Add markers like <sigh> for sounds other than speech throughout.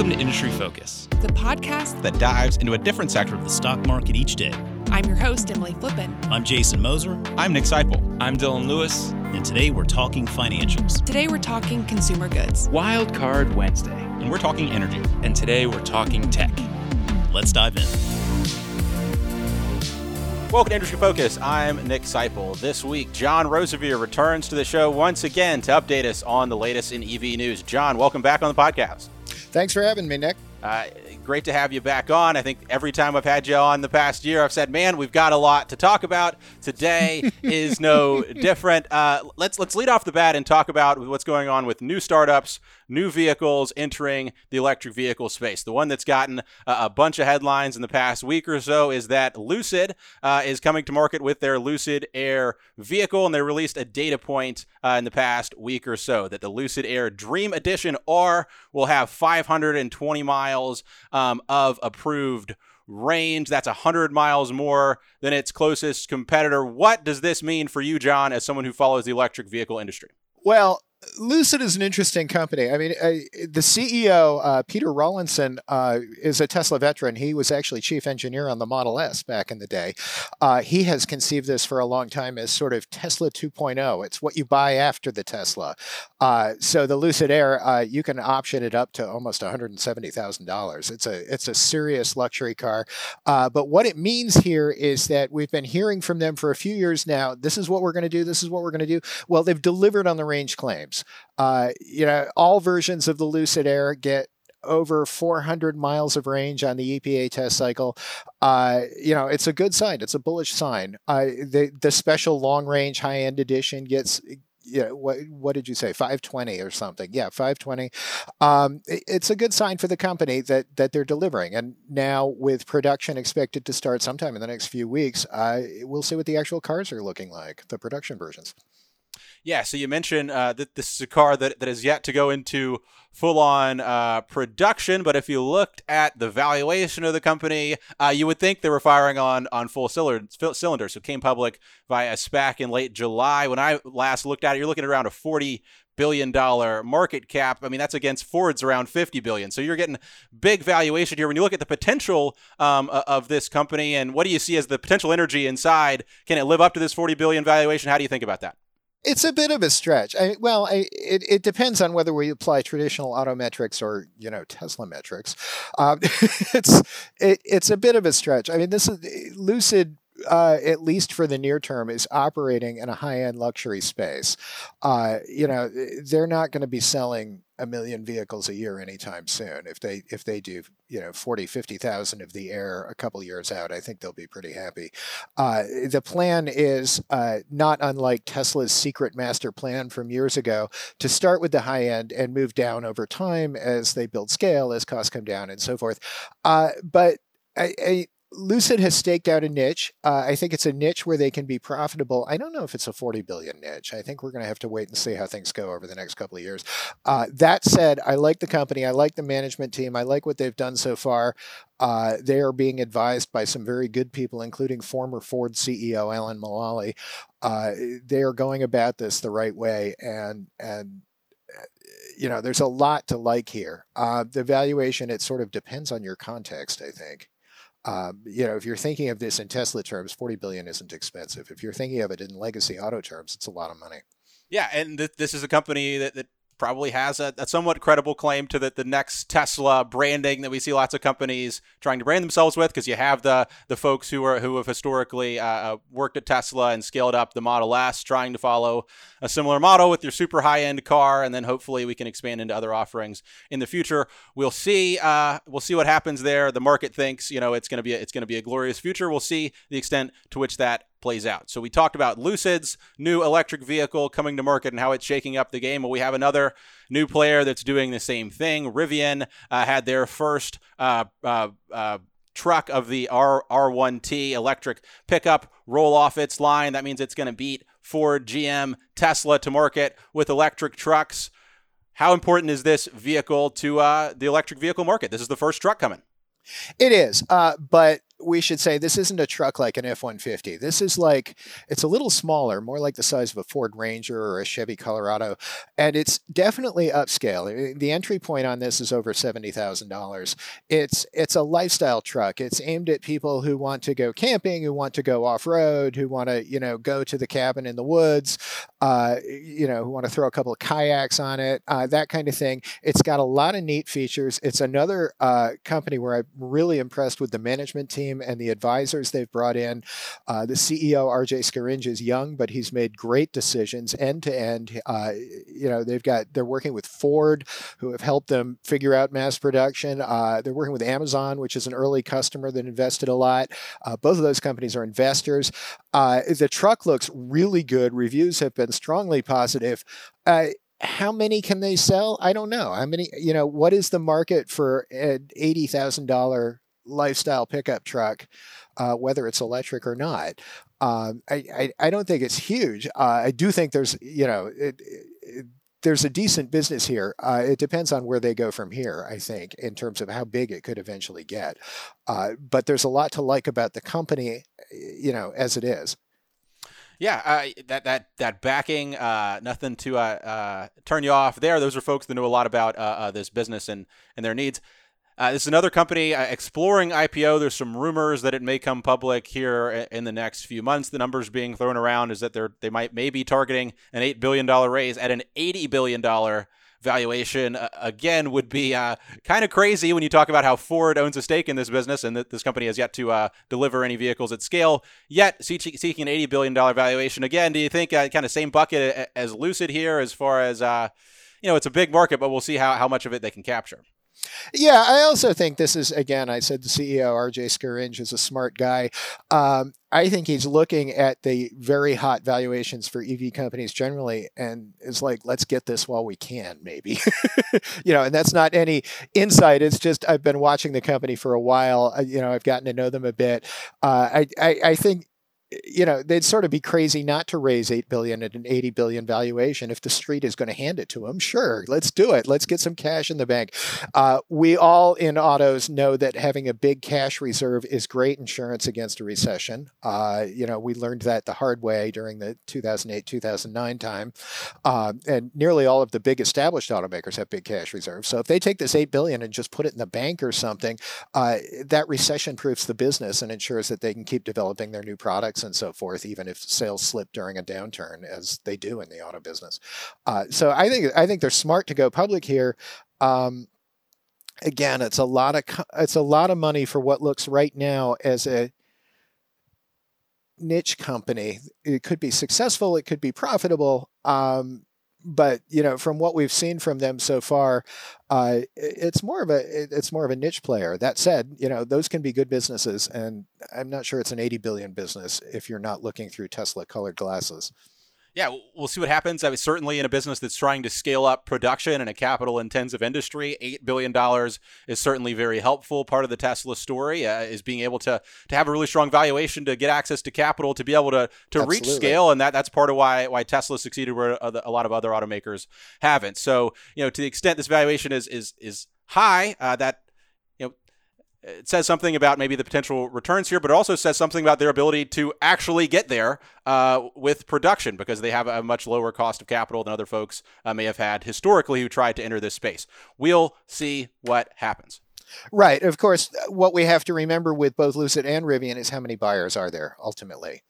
Welcome to Industry Focus, the podcast that dives into a different sector of the stock market each day. I'm your host, Emily Flippen. I'm Jason Moser. I'm Nick Sciple. I'm Dylan Lewis. And today we're talking financials. Today we're talking consumer goods. Wild Card Wednesday. And we're talking energy. And today we're talking tech. Let's dive in. Welcome to Industry Focus. I'm Nick Sciple. This week, John Rosevear returns to the show once again to update us on the latest in EV news. John, welcome back on the podcast. Thanks for having me, Nick. Uh, great to have you back on. I think every time I've had you on the past year, I've said, "Man, we've got a lot to talk about." Today <laughs> is no different. Uh, let's let's lead off the bat and talk about what's going on with new startups, new vehicles entering the electric vehicle space. The one that's gotten a, a bunch of headlines in the past week or so is that Lucid uh, is coming to market with their Lucid Air vehicle, and they released a data point uh, in the past week or so that the Lucid Air Dream Edition R will have 520 miles um, of approved range. That's 100 miles more than its closest competitor. What does this mean for you, John, as someone who follows the electric vehicle industry? Well, Lucid is an interesting company. I mean, uh, the CEO, uh, Peter Rawlinson, uh, is a Tesla veteran. He was actually chief engineer on the Model S back in the day. Uh, he has conceived this for a long time as sort of Tesla 2.0. It's what you buy after the Tesla. Uh, so the Lucid Air, uh, you can option it up to almost $170,000. It's a it's a serious luxury car. but what it means here is that we've been hearing from them for a few years now. This is what we're going to do. This is what we're going to do. Well, they've delivered on the range claim times. Uh, you know, all versions of the Lucid Air get over 400 miles of range on the EPA test cycle. Uh, you know, it's a good sign. It's a bullish sign. Uh, the the special long range high end edition gets. Know, what what did you say? 520 or something? Yeah, 520. Um, it's a good sign for the company that that they're delivering. And now with production expected to start sometime in the next few weeks, uh, we'll see what the actual cars are looking like, the production versions. Yeah, so you mentioned uh, that this is a car that, that is yet to go into full on uh, production, but if you looked at the valuation of the company, uh, you would think they were firing on, on full cylinders. Cylinder, so came public via a SPAC in late July. When I last looked at it, you're looking at around a 40 billion dollar market cap. I mean, that's against Ford's around 50 billion. So you're getting big valuation here. When you look at the potential um, of this company and what do you see as the potential energy inside, can it live up to this 40 billion valuation? How do you think about that? It's a bit of a stretch. I, well, I, it, it depends on whether we apply traditional auto metrics or you know Tesla metrics. Um, <laughs> it's it, it's a bit of a stretch. I mean, this is Lucid uh, at least for the near term, is operating in a high end luxury space. Uh, you know, they're not going to be selling a million vehicles a year anytime soon. If they if they do, you know, 40, 50,000 of the air a couple years out, I think they'll be pretty happy. Uh, the plan is uh, not unlike Tesla's secret master plan from years ago to start with the high end and move down over time as they build scale, as costs come down, and so forth. Uh, but I, I, Lucid has staked out a niche. Uh, I think it's a niche where they can be profitable. I don't know if it's a 40 billion niche. I think we're going to have to wait and see how things go over the next couple of years. Uh, that said, I like the company. I like the management team. I like what they've done so far. Uh, they are being advised by some very good people, including former Ford CEO Alan Mulally. Uh, they are going about this the right way, and and you know, there's a lot to like here. Uh, the valuation, it sort of depends on your context, I think. Um, you know, if you're thinking of this in Tesla terms, 40 billion isn't expensive. If you're thinking of it in legacy auto terms, it's a lot of money. Yeah, and th- this is a company that, that probably has a, a, somewhat credible claim to the, the next Tesla branding that we see lots of companies trying to brand themselves with because you have the the folks who are who have historically uh, uh, worked at Tesla and scaled up the Model S trying to follow a similar model with your super high end car and then hopefully we can expand into other offerings in the future. We'll see uh, we'll see what happens there. The market thinks you know it's going to be a, it's going to be a glorious future. We'll see the extent to which that plays out. So we talked about Lucid's new electric vehicle coming to market and how it's shaking up the game. Well, we have another new player that's doing the same thing. Rivian uh, had their first uh, uh, uh truck of the R R1T electric pickup roll off its line. That means it's going to beat Ford, GM, Tesla to market with electric trucks. How important is this vehicle to uh, the electric vehicle market? This is the first truck coming. It is, uh, but we should say this isn't a truck like an F 150. This is like, it's a little smaller, more like the size of a Ford Ranger or a Chevy Colorado. And it's definitely upscale. The entry point on this is over $70,000. It's, it's a lifestyle truck. It's aimed at people who want to go camping, who want to go off road, who want to, you know, go to the cabin in the woods, uh, you know, who want to throw a couple of kayaks on it, uh, that kind of thing. It's got a lot of neat features. It's another uh, company where I'm really impressed with the management team and the advisors they've brought in. Uh, the CEO, RJ Scaringe, is young, but he's made great decisions end to end. Uh, you know, they've got, they're working with Ford, who have helped them figure out mass production. They're working with Amazon, which is an early customer that invested a lot. both of those companies are investors. the truck looks really good. Reviews have been strongly positive. Uh, how many can they sell? I don't know. How many, you know, what is the market for an $80,000 lifestyle pickup truck, uh, whether it's electric or not? Um, I, I, I, don't think it's huge. Uh, I do think there's, you know, it, it, there's a decent business here. Uh, it depends on where they go from here, I think, in terms of how big it could eventually get. Uh, but there's a lot to like about the company, you know, as it is. Yeah, uh, that that that backing, uh, nothing to uh, uh, turn you off there. Those are folks that know a lot about uh, uh, this business and and their needs. this is another company exploring IPO. There's some rumors that it may come public here in the next few months. The numbers being thrown around is that they're they might maybe targeting an eight billion dollar raise at an eighty billion dollar valuation uh, again would be uh, kind of crazy when you talk about how Ford owns a stake in this business and that this company has yet to uh, deliver any vehicles at scale. Yet seeking an eighty billion dollar valuation again. Do you think uh, kind of same bucket as Lucid here as far as uh, you know? It's a big market, but we'll see how how much of it they can capture. Yeah, I also think this is again. I said the CEO RJ Scaringe is a smart guy. Um, I think he's looking at the very hot valuations for EV companies generally, and is like, let's get this while we can, maybe. <laughs> you know, and that's not any insight. It's just I've been watching the company for a while. You know, I've gotten to know them a bit. Uh, I, I I think you know, they'd sort of be crazy not to raise eight billion at an eighty billion valuation if the street is going to hand it to them. Sure, let's do it. Let's get some cash in the bank. Uh, we all in autos know that having a big cash reserve is great insurance against a recession. Uh, you know, we learned that the hard way during the 2008 2009 time, uh, and nearly all of the big established automakers have big cash reserves. So if they take this eight billion and just put it in the bank or something, uh, that recession proofs the business and ensures that they can keep developing their new products and so forth, even if sales slip during a downturn, as they do in the auto business. Uh, so I think I think they're smart to go public here. Um, again, it's a lot of it's a lot of money for what looks right now as a niche company. It could be successful, it could be profitable. Um, but you know, from what we've seen from them so far, uh, it's more of a it's more of a niche player. That said, you know, those can be good businesses, and I'm not sure it's an 80 billion business if you're not looking through Tesla colored glasses yeah, we'll see what happens. I mean, certainly in a business that's trying to scale up production in a capital intensive industry, $8 billion is certainly very helpful. Part of the Tesla story uh, is being able to, to have a really strong valuation to get access to capital to be able to, to reach scale. And that, that's part of why, why Tesla succeeded where a lot of other automakers haven't. So, you know, to the extent this valuation is, is, is high, uh, that it says something about maybe the potential returns here, but it also says something about their ability to actually get there uh, with production because they have a much lower cost of capital than other folks uh, may have had historically who tried to enter this space. We'll see what happens. Right. Of course, what we have to remember with both Lucid and Rivian is how many buyers are there ultimately.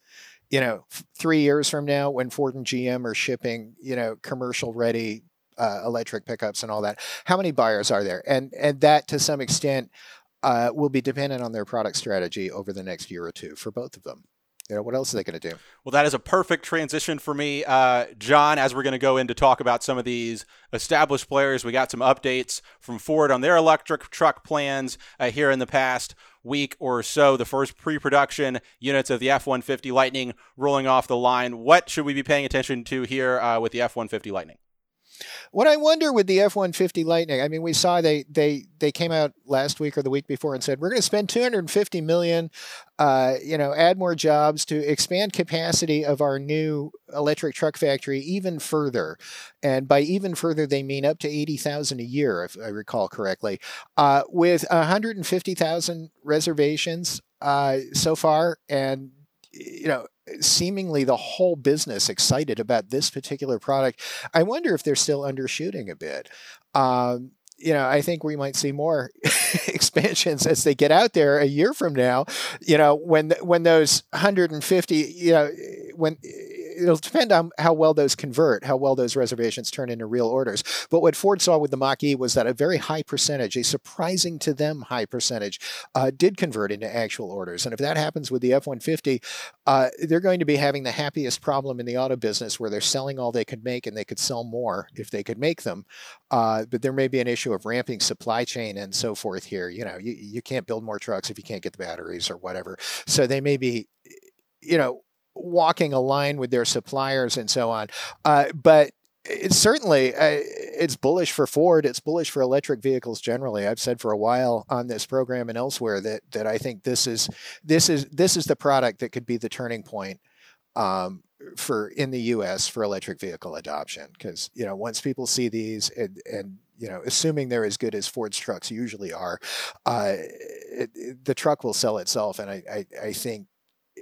You know, three years from now, when Ford and GM are shipping, you know, commercial ready uh, electric pickups and all that, how many buyers are there? And and that to some extent uh, will be dependent on their product strategy over the next year or two for both of them. You know, what else are they going to do? Well, that is a perfect transition for me, uh, John. As we're going to go in to talk about some of these established players, we got some updates from Ford on their electric truck plans uh, here in the past week or so. The first pre-production units of the F-150 Lightning rolling off the line. What should we be paying attention to here uh, with the F-150 Lightning? What I wonder with the F one fifty Lightning, I mean, we saw they they they came out last week or the week before and said we're going to spend two hundred and fifty million, uh, you know, add more jobs to expand capacity of our new electric truck factory even further, and by even further they mean up to eighty thousand a year, if I recall correctly, uh, with one hundred and fifty thousand reservations uh, so far, and you know, seemingly the whole business excited about this particular product. I wonder if they're still undershooting a bit. Um, you know, I think we might see more <laughs> expansions as they get out there a year from now. You know, when when those 150, you know, when it'll depend on how well those convert, how well those reservations turn into real orders. But what Ford saw with the Mach E was that a very high percentage, a surprising to them high percentage, uh, did convert into actual orders. And if that happens with the F 150, uh, they're going to be having the happiest problem in the auto business where they're selling all they could make and they could sell more if they could make them. Uh, but there may be an issue of ramping supply chain and so forth here. You know, you, you can't build more trucks if you can't get the batteries or whatever. So they may be, you know, walking a line with their suppliers and so on. Uh, but it's certainly uh, it's bullish for Ford. It's bullish for electric vehicles generally. I've said for a while on this program and elsewhere that that I think this is this is this is the product that could be the turning point um, for in the U.S. for electric vehicle adoption. Because you know once people see these and, and you know, assuming they're as good as Ford's trucks usually are, uh, it, it, the truck will sell itself. And I, I, I think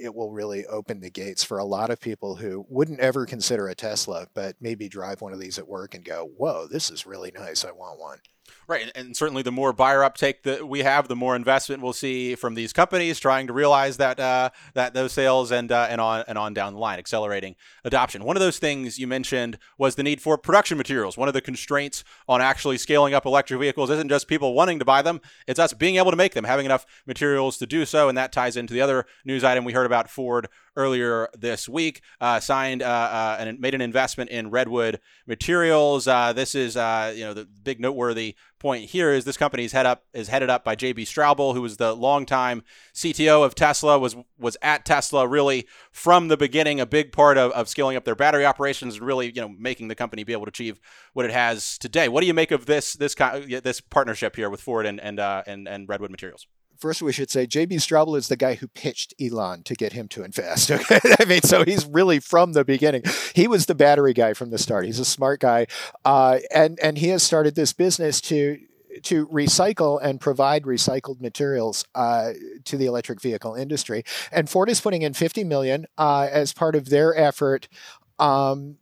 it will really open the gates for a lot of people who wouldn't ever consider a Tesla, but maybe drive one of these at work and go, whoa, this is really nice. I want one. Right, and certainly the more buyer uptake that we have, the more investment we'll see from these companies trying to realize that uh, that those sales and uh, and on and on down the line, accelerating adoption. One of those things you mentioned was the need for production materials. One of the constraints on actually scaling up electric vehicles isn't just people wanting to buy them; it's us being able to make them, having enough materials to do so. And that ties into the other news item we heard about Ford earlier this week. Uh, signed uh, uh, and made an investment in Redwood Materials. Uh, this is you know the big noteworthy point here is this company is head up is headed up by JB Straubel, who was the longtime CTO of Tesla, was was at Tesla really from the beginning, a big part of, of scaling up their battery operations and really you know making the company be able to achieve what it has today. What do you make of this this this partnership here with Ford and and uh, and, and Redwood Materials? First we should say JB Straubel is the guy who pitched Elon to get him to invest. <laughs> Okay, I mean, so he's really from the beginning. He was the battery guy from the start. He's a smart guy, uh, and and he has started this business to to recycle and provide recycled materials uh, to the electric vehicle industry. And Ford is putting in 50 million uh, as part of their effort. Um,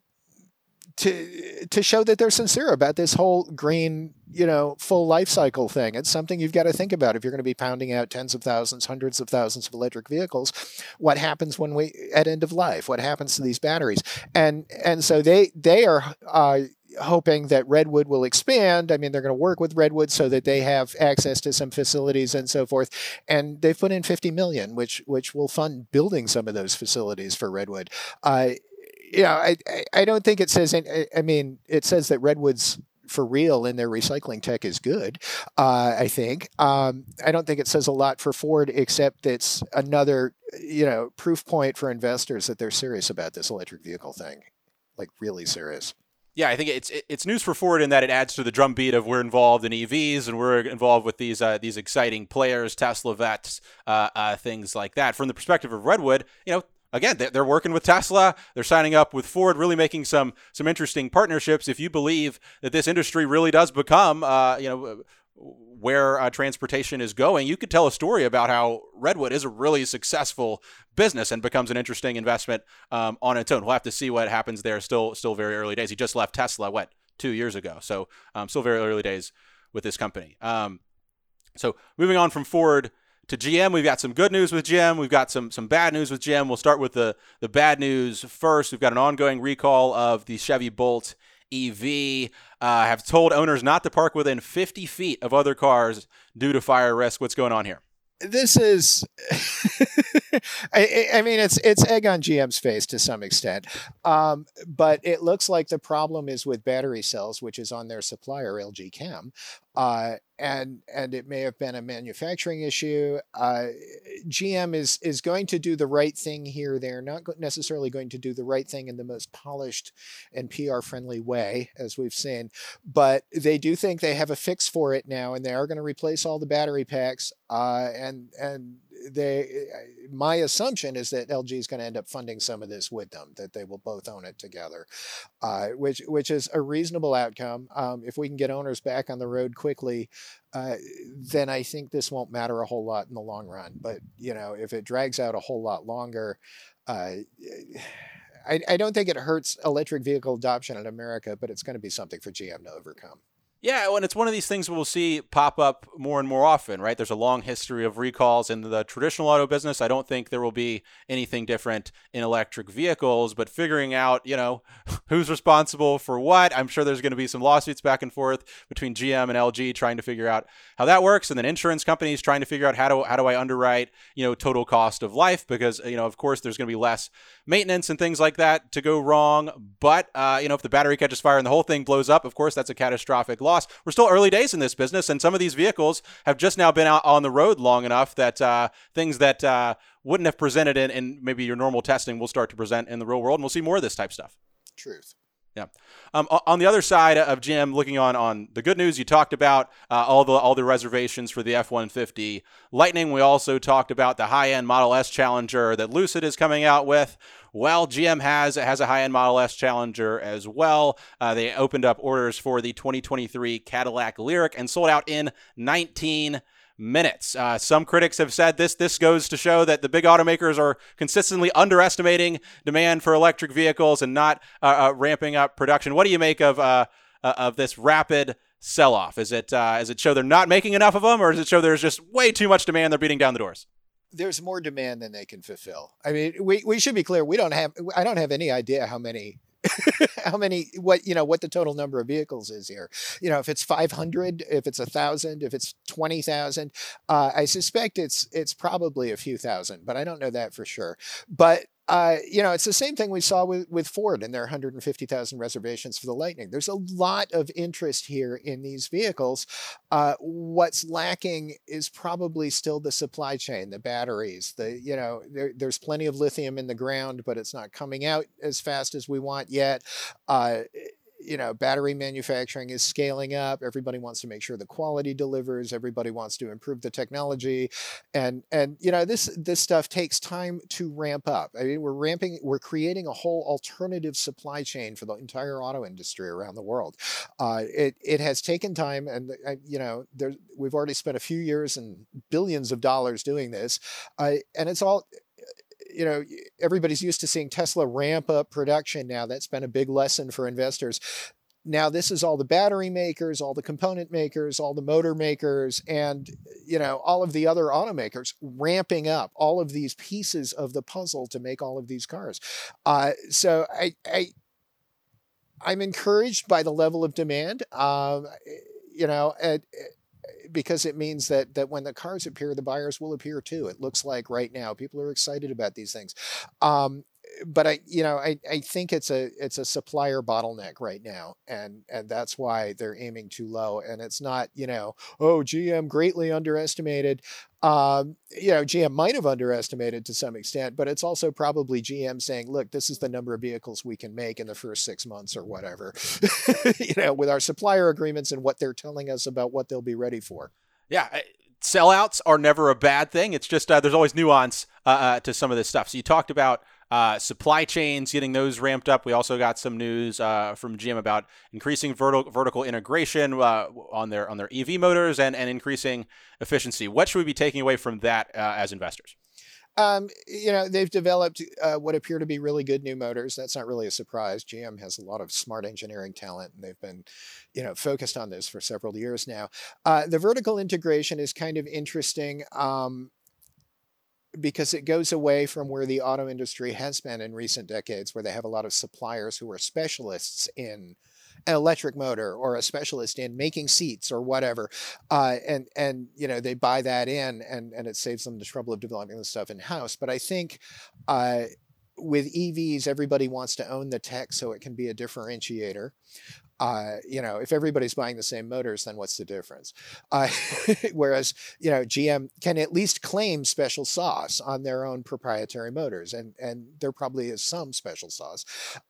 to to show that they're sincere about this whole green, you know, full life cycle thing. It's something you've got to think about if you're going to be pounding out tens of thousands, hundreds of thousands of electric vehicles. What happens when we at end of life? What happens to these batteries? And and so they they are. Uh, hoping that Redwood will expand. I mean, they're going to work with Redwood so that they have access to some facilities and so forth. And they've put in 50 million, which which will fund building some of those facilities for Redwood. Uh, yeah, I, I don't think it says. I mean, it says that redwoods for real in their recycling tech is good. Uh, I think. Um, I don't think it says a lot for Ford, except it's another you know proof point for investors that they're serious about this electric vehicle thing, like really serious. Yeah, I think it's it's news for Ford in that it adds to the drumbeat of we're involved in EVs and we're involved with these uh, these exciting players, Tesla vets, uh, uh, things like that. From the perspective of Redwood, you know, again, they're working with Tesla. They're signing up with Ford, really making some some interesting partnerships. If you believe that this industry really does become, uh, you know, where uh, transportation is going, you could tell a story about how Redwood is a really successful business and becomes an interesting investment um, on its own. We'll have to see what happens there. Still, still very early days. He just left Tesla, what two years ago, so um, still very early days with this company. Um, so moving on from Ford to GM. We've got some good news with GM. We've got some some bad news with GM. We'll start with the the bad news first. We've got an ongoing recall of the Chevy Bolt EV. Uh, have told owners not to park within 50 feet of other cars due to fire risk. What's going on here? This is, <laughs> I, I, mean, it's it's egg on GM's face to some extent, um, but it looks like the problem is with battery cells, which is on their supplier LG Chem. Uh, and and it may have been a manufacturing issue. Uh, GM is is going to do the right thing here. They're not necessarily going to do the right thing in the most polished and PR friendly way, as we've seen, but they do think they have a fix for it now, and they are going to replace all the battery packs. Uh, and and they, my assumption is that LG is going to end up funding some of this with them, that they will both own it together, uh, which which is a reasonable outcome. Um, if we can get owners back on the road quickly, uh, then I think this won't matter a whole lot in the long run. But you know, if it drags out a whole lot longer. Uh, I, I don't think it hurts electric vehicle adoption in America, but it's going to be something for GM to overcome. Yeah, and it's one of these things we'll see pop up more and more often, right? There's a long history of recalls in the traditional auto business. I don't think there will be anything different in electric vehicles, but figuring out, you know, <laughs> who's responsible for what, I'm sure there's going to be some lawsuits back and forth between GM and LG trying to figure out how that works, and then insurance companies trying to figure out how do how do I underwrite, you know, total cost of life because you know, of course, there's going to be less maintenance and things like that to go wrong. But uh, you know, if the battery catches fire and the whole thing blows up, of course, that's a catastrophic loss. We're still early days in this business, and some of these vehicles have just now been out on the road long enough that uh, things that uh, wouldn't have presented in, in maybe your normal testing will start to present in the real world, and we'll see more of this type stuff. Truth. Yeah. Um, on the other side of GM, looking on on the good news, you talked about uh, all the all the reservations for the F-150 Lightning. We also talked about the high-end Model S Challenger that Lucid is coming out with. Well, GM has has a high-end Model S Challenger as well. Uh, they opened up orders for the 2023 Cadillac Lyriq and sold out in 19 minutes. Uh, some critics have said this. This goes to show that the big automakers are consistently underestimating demand for electric vehicles and not uh, uh, ramping up production. What do you make of uh, uh, of this rapid sell-off? Is it uh, is it show they're not making enough of them, or does it show there's just way too much demand? They're beating down the doors. There's more demand than they can fulfill. I mean, we, we should be clear. We don't have. I don't have any idea how many <laughs> how many what you know what the total number of vehicles is here. You know if it's 500 if it's a thousand if it's 20000 uh, i suspect it's it's probably a few thousand but i don't know that for sure. But uh, you know, it's the same thing we saw with, with Ford and their 150,000 reservations for the Lightning. There's a lot of interest here in these vehicles. Uh, what's lacking is probably still the supply chain, the batteries. The you know, there, there's plenty of lithium in the ground, but it's not coming out as fast as we want yet. Uh, you know, battery manufacturing is scaling up. Everybody wants to make sure the quality delivers. Everybody wants to improve the technology, and and you know this this stuff takes time to ramp up. I mean, we're ramping, we're creating a whole alternative supply chain for the entire auto industry around the world. Uh, it it has taken time, and uh, you know, there we've already spent a few years and billions of dollars doing this, uh, and it's all you know, everybody's used to seeing Tesla ramp up production now. That's been a big lesson for investors. Now, this is all the battery makers, all the component makers, all the motor makers, and you know all of the other automakers ramping up all of these pieces of the puzzle to make all of these cars. Uh, so I, I, I'm encouraged by the level of demand. Um, you know, it, because it means that that when the cars appear, the buyers will appear too. It looks like right now people are excited about these things. Um, but I, you know, I, I think it's a it's a supplier bottleneck right now, and and that's why they're aiming too low. And it's not, you know, oh, GM greatly underestimated. Um, you know, GM might have underestimated to some extent, but it's also probably GM saying, look, this is the number of vehicles we can make in the first six months or whatever. <laughs> you know, with our supplier agreements and what they're telling us about what they'll be ready for. Yeah, sellouts are never a bad thing. It's just uh, there's always nuance uh, uh, to some of this stuff. So you talked about uh, supply chains, getting those ramped up. We also got some news uh, from GM about increasing vertical vertical integration uh, on their on their EV motors and and increasing efficiency. What should we be taking away from that uh, as investors? Um, you know, they've developed uh, what appear to be really good new motors. That's not really a surprise. GM has a lot of smart engineering talent, and they've been, you know, focused on this for several years now. Uh, the vertical integration is kind of interesting. Um, because it goes away from where the auto industry has been in recent decades, where they have a lot of suppliers who are specialists in an electric motor or a specialist in making seats or whatever, uh, and and you know they buy that in, and and it saves them the trouble of developing the stuff in house. But I think. Uh, with EVs, everybody wants to own the tech so it can be a differentiator uh, you know, if everybody's buying the same motors, then what's the difference? Uh, <laughs> whereas, you know, GM can at least claim special sauce on their own proprietary motors, and and there probably is some special sauce,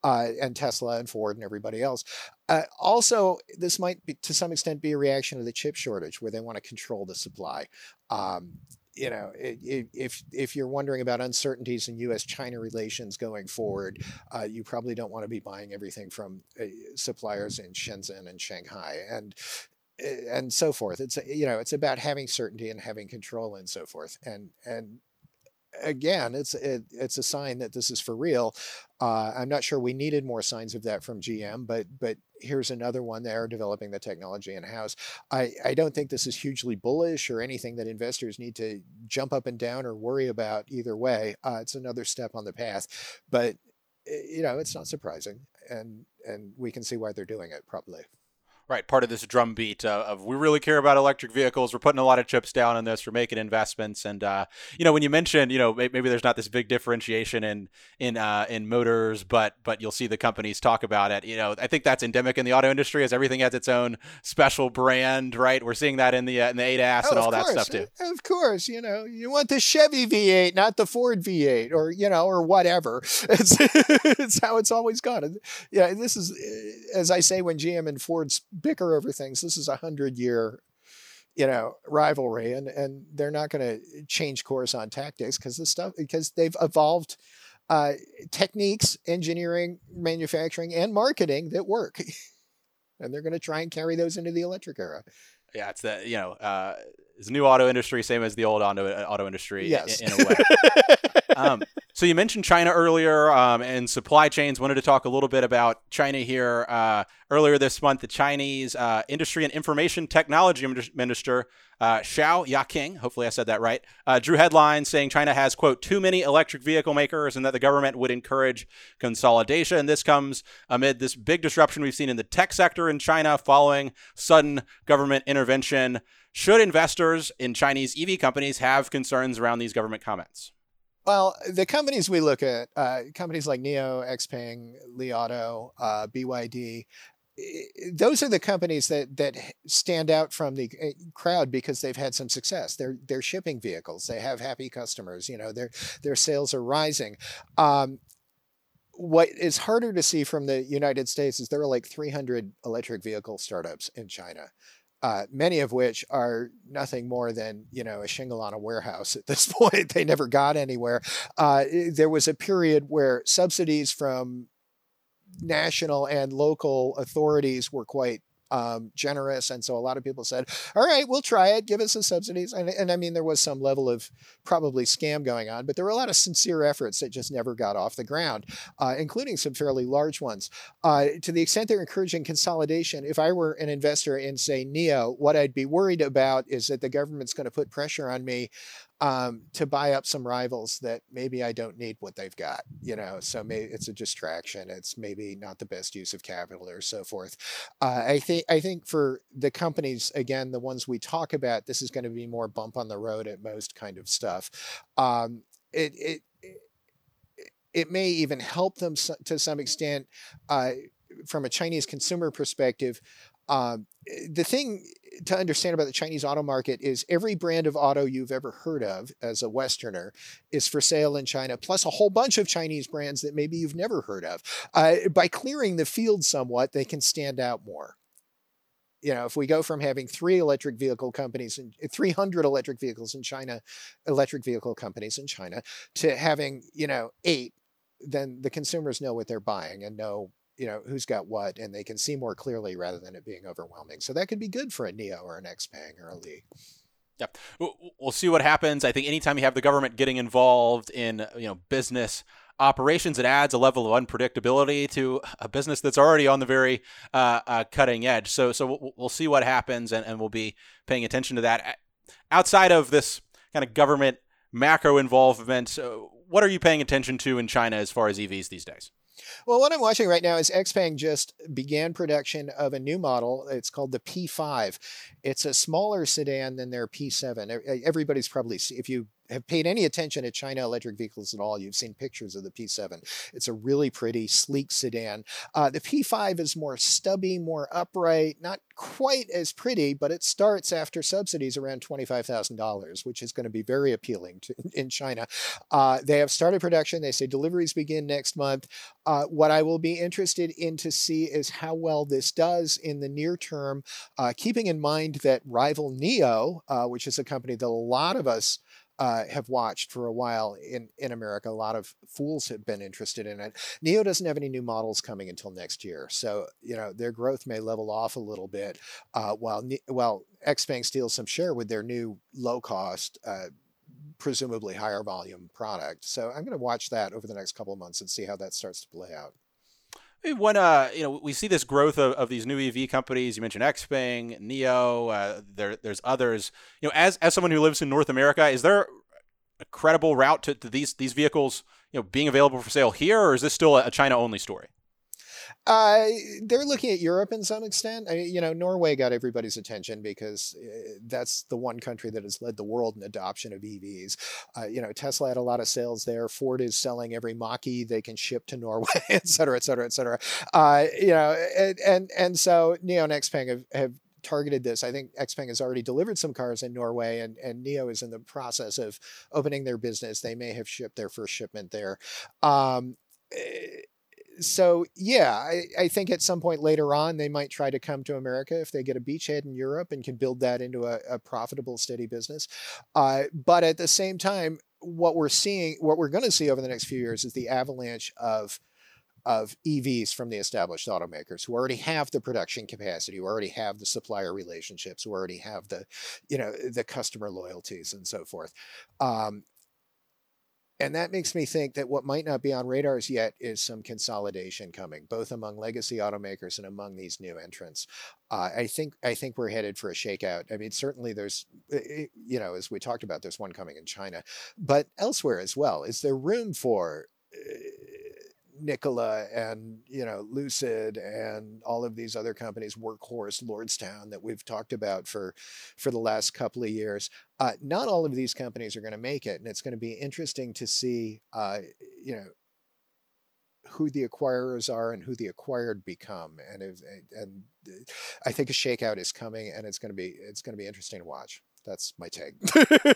uh, and Tesla and Ford and everybody else. Uh, also, this might be to some extent be a reaction to the chip shortage, where they want to control the supply. Um, you know, if if you're wondering about uncertainties in U.S.-China relations going forward, uh, you probably don't want to be buying everything from uh, suppliers in Shenzhen and Shanghai and and so forth. It's you know, it's about having certainty and having control and so forth. And and again, it's it, it's a sign that this is for real. Uh, I'm not sure we needed more signs of that from GM, but but here's another one. They are developing the technology in house. I, I don't think this is hugely bullish or anything that investors need to jump up and down or worry about either way. Uh, it's another step on the path, but eh, you know it's not surprising, and and we can see why they're doing it probably right part of this drumbeat uh, of we really care about electric vehicles. We're putting a lot of chips down on this. We're making investments. And uh, you know when you mentioned you know maybe there's not this big differentiation in in uh, in motors but but you'll see the companies talk about it. You know i think that's endemic in the auto industry as everything has its own special brand right? We're seeing that in the uh, in the ADAS oh, and all course. that stuff too. Of course you know you want the Chevy V8 not the Ford V8 or you know or whatever. <laughs> It's, it's how it's always gone. Yeah this is as i say when GM and Ford's bicker over things. This is a hundred year, you know, rivalry, and and they're not going to change course on tactics because the stuff because they've evolved uh, techniques, engineering, manufacturing, and marketing that work, <laughs> and they're going to try and carry those into the electric era. Yeah, it's the you know. Uh, it's new auto industry, same as the old auto, auto industry yes. in, in a way. <laughs> um, so you mentioned China earlier um, and supply chains. Wanted to talk a little bit about China here. Uh, earlier this month, the Chinese uh, Industry and Information Technology Minister uh, Xiao Yaqing, hopefully I said that right, uh, drew headlines saying China has quote too many electric vehicle makers and that the government would encourage consolidation. This comes amid this big disruption we've seen in the tech sector in China following sudden government intervention. Should investors in Chinese EV companies have concerns around these government comments? Well, the companies we look at, uh, companies like NIO, XPeng, Li Auto, uh, BYD, those are the companies that that stand out from the eh, crowd because they've had some success. They're they're shipping vehicles. They have happy customers. You know, their their sales are rising. Um, what is harder to see from the United States is there are like 300 electric vehicle startups in China uh, many of which are nothing more than you know a shingle on a warehouse at this <laughs> point. they never got anywhere. Uh, there was a period where subsidies from national and local authorities were quite um, generous. And so a lot of people said, all right, we'll try it. Give us the subsidies. And, and I mean, there was some level of probably scam going on, but there were a lot of sincere efforts that just never got off the ground, uh, including some fairly large ones. Uh, to the extent they're encouraging consolidation, if I were an investor in, say, NIO, what I'd be worried about is that the government's going to put pressure on me um, to buy up some rivals that maybe I don't need what they've got, you know. So maybe it's a distraction. It's maybe not the best use of capital or so forth. Uh, I think I think for the companies, again, the ones we talk about, this is going to be more bump on the road at most kind of stuff. Um, it, it it may even help them to some extent uh, from a Chinese consumer perspective. Um, the thing to understand about the Chinese auto market is every brand of auto you've ever heard of as a Westerner is for sale in China, plus a whole bunch of Chinese brands that maybe you've never heard of. Uh, by clearing the field somewhat, they can stand out more. You know, if we go from having three electric vehicle companies and 300 electric vehicles in China, electric vehicle companies in China, to having, you know, eight, then the consumers know what they're buying and know you know who's got what and they can see more clearly rather than it being overwhelming. So that could be good for a NIO or an XPeng or a Li yeah we'll see what happens. I think anytime you have the government getting involved in you know business operations it adds a level of unpredictability to a business that's already on the very uh, uh, cutting edge. So so we'll, we'll see what happens and, and we'll be paying attention to that. Outside of this kind of government macro involvement uh, what are you paying attention to in china as far as evs these days well, what I'm watching right now is XPeng just began production of a new model. It's called the P5. It's a smaller sedan than their P7. Everybody's probably, if you have paid any attention to China electric vehicles at all, you've seen pictures of the P7. It's a really pretty, sleek sedan. Uh, the P5 is more stubby, more upright, not quite as pretty, but it starts after subsidies around $25,000, which is going to be very appealing to, <laughs> in China. Uh, they have started production. They say deliveries begin next month. Uh, what I will be interested in to see is how well this does in the near term, uh, keeping in mind that rival NIO, uh, which is a company that a lot of us uh, have watched for a while in, in America. A lot of fools have been interested in it. NIO doesn't have any new models coming until next year. So, you know, their growth may level off a little bit uh, while, while XPeng steals some share with their new low cost, uh, presumably higher volume product. So I'm going to watch that over the next couple of months and see how that starts to play out. When uh, you know, we see this growth of, of these new EV companies. You mentioned XPeng, NIO. Uh, there, there's others. You know, as as someone who lives in North America, is there a credible route to, to these these vehicles, you know, being available for sale here, or is this still a China only story? Uh, they're looking at Europe in some extent. I you know, Norway got everybody's attention because uh, that's the one country that has led the world in adoption of EVs. Uh, you know, Tesla had a lot of sales there. Ford is selling every Mach-E they can ship to Norway, <laughs> et cetera, et cetera, et cetera. Uh, you know, and, and, and so NIO and XPeng have, have targeted this. I think XPeng has already delivered some cars in Norway, and, and NIO is in the process of opening their business. They may have shipped their first shipment there. Um, eh, so yeah, I, I, think at some point later on they might try to come to America if they get a beachhead in Europe and can build that into a, a profitable, steady business. Uh, but at the same time, what we're seeing, what we're going to see over the next few years, is the avalanche of of EVs from the established automakers who already have the production capacity, who already have the supplier relationships, who already have the, you know, the customer loyalties and so forth. Um, and that makes me think that what might not be on radars yet is some consolidation coming, both among legacy automakers and among these new entrants. Uh, I think I think we're headed for a shakeout. I mean, certainly there's, eh, eh, you know, as we talked about, there's one coming in China, but elsewhere as well. Is there room for? Uh, Nikola and you know Lucid and all of these other companies, Workhorse, Lordstown that we've talked about for for the last couple of years. Uh, not all of these companies are going to make it, and it's going to be interesting to see, uh, you know, who the acquirers are and who the acquired become. And if, and I think a shakeout is coming, and it's going to be it's going to be interesting to watch that's my tag.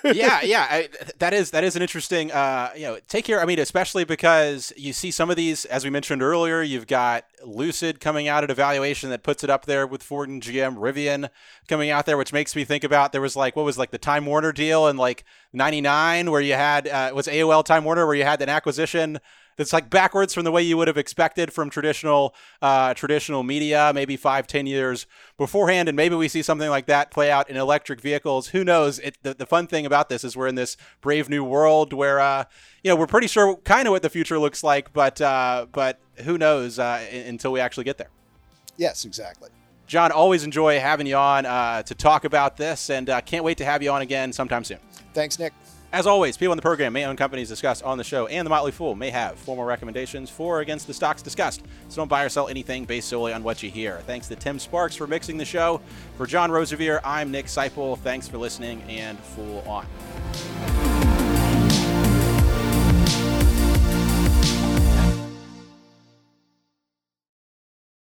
<laughs> yeah, yeah, I, that is that is an interesting, uh, you know, take here. I mean, especially because you see some of these, as we mentioned earlier, you've got Lucid coming out at a valuation that puts it up there with Ford and GM, Rivian coming out there, which makes me think about there was like what was like the Time Warner deal in like '99 where you had uh, was AOL Time Warner where you had an acquisition that's like backwards from the way you would have expected from traditional uh, traditional media, maybe five, ten years beforehand, and maybe we see something like that play out in electric vehicles. Who knows? It, the, the fun thing about this is we're in this brave new world where uh, you know we're pretty sure kind of what the future looks like, but uh, but who knows uh, until we actually get there. Yes, exactly. John, always enjoy having you on uh, to talk about this, and uh, can't wait to have you on again sometime soon. Thanks, Nick. As always, people on the program may own companies discussed on the show, and the Motley Fool may have formal recommendations for or against the stocks discussed. So don't buy or sell anything based solely on what you hear. Thanks to Tim Sparks for mixing the show. For John Rosevear, I'm Nick Sciple. Thanks for listening, and Fool on.